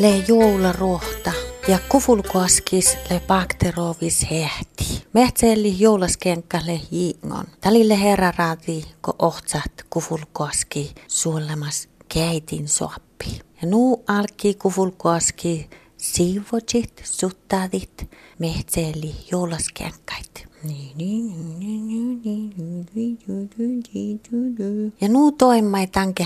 le joularuohta ja kufulkoaskis le bakterovis hehti. Mehtseeli joulaskenkäle jiingon. Talille herraraati, ko ohtsat kufulkoaski suolemas keitin soppi. Ja nuu alki kufulkoaski siivotsit, suttadit, mehtseeli joulaskenkait. Ja nuu toimmai tanke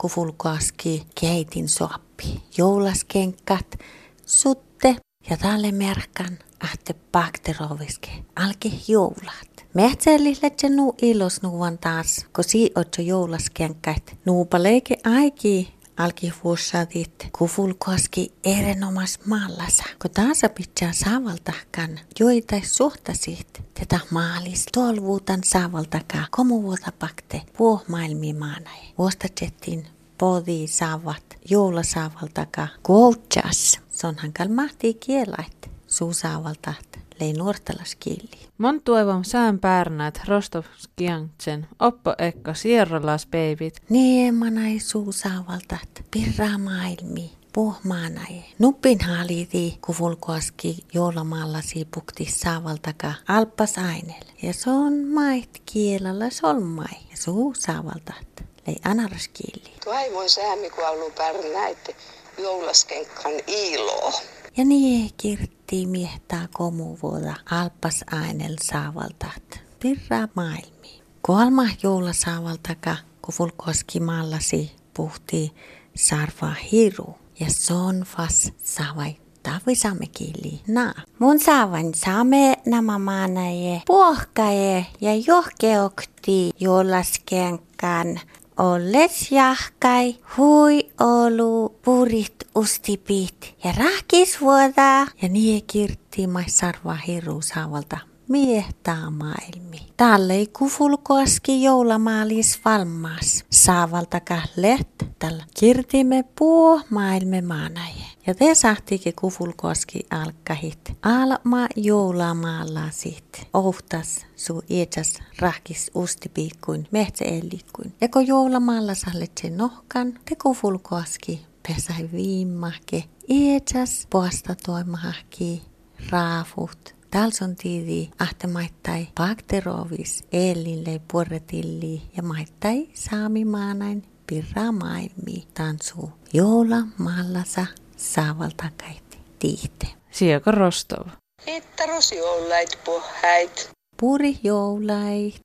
haave kufulkoaski keitin soppi. Joulaskenkat, sutte ja talle merkan ahte bakteroviske alki joulat. Mehtsällille nuu ilos nuuan taas, kun si otso joulaskenkait. Nuupa leike aiki alki vuossadit kufulkoaski erinomas mallasa. Kun taas pitää saavaltahkan joita suhtasit tätä maalis tolvuutan saavaltakaa komu vuota pakte puohmaailmi maanai. Vuostatjettiin podi saavat joulasaavaltakaa koutjas. Se on hankal mahtii kielait suusaavaltaht lei nuortalaskieli. Mon tuevam sään päärnät Rostovskianksen oppo ekka sierralas peivit. Nee manai suusaavaltaht pirraa maailmi puhmaanai. Nuppin haaliti kuvulkoaski joulamaalla siipukti saavaltaka alpas ainel. Ja se on mait kielellä solmai ja suu saavaltaht lei anaraskieli. Toivon säämi, kun alun pärnäitte joulaskenkkan iloa. Ja niin kirtti miehtää komuvuoda alpas ainel saavaltat. Pirraa maailmi. Kolma joula saavaltaka, kun vulkoski mallasi puhti sarva hiru. Ja son fas saavai tavisamme kieli. Na, mun saavan saame nämä maanaje puohkaje ja johkeokti joulaskenkan olles jahkai, hui olu, purit ustipit ja rahkis vuoda. Ja niin kirtti mai sarva hiru saavalta miehtää maailmi. Tälle kufulkoaski joulamaalis valmaas. Saavalta let tällä kirtimme puo maailme maanaje. Ja te sahtikin kufulkoaski alkahit. Alma joulamaalla sit. Ohtas su ietsas rahkis ustipiikkuin mehtsä ellikkuin. Ja kun joulamaalla sahlet sen nohkan, te kufulkoaski pesäi viimahke. Ietsas poasta toimahki raafut Talson tiidi ahte maittai bakterovis eelille puoretilli ja maittai saamimaanain pirra maailmi tansu joula mallasa saavaltakait tiihte. Sieka Rostov. Että rosioulait pohäit. Puri joulait.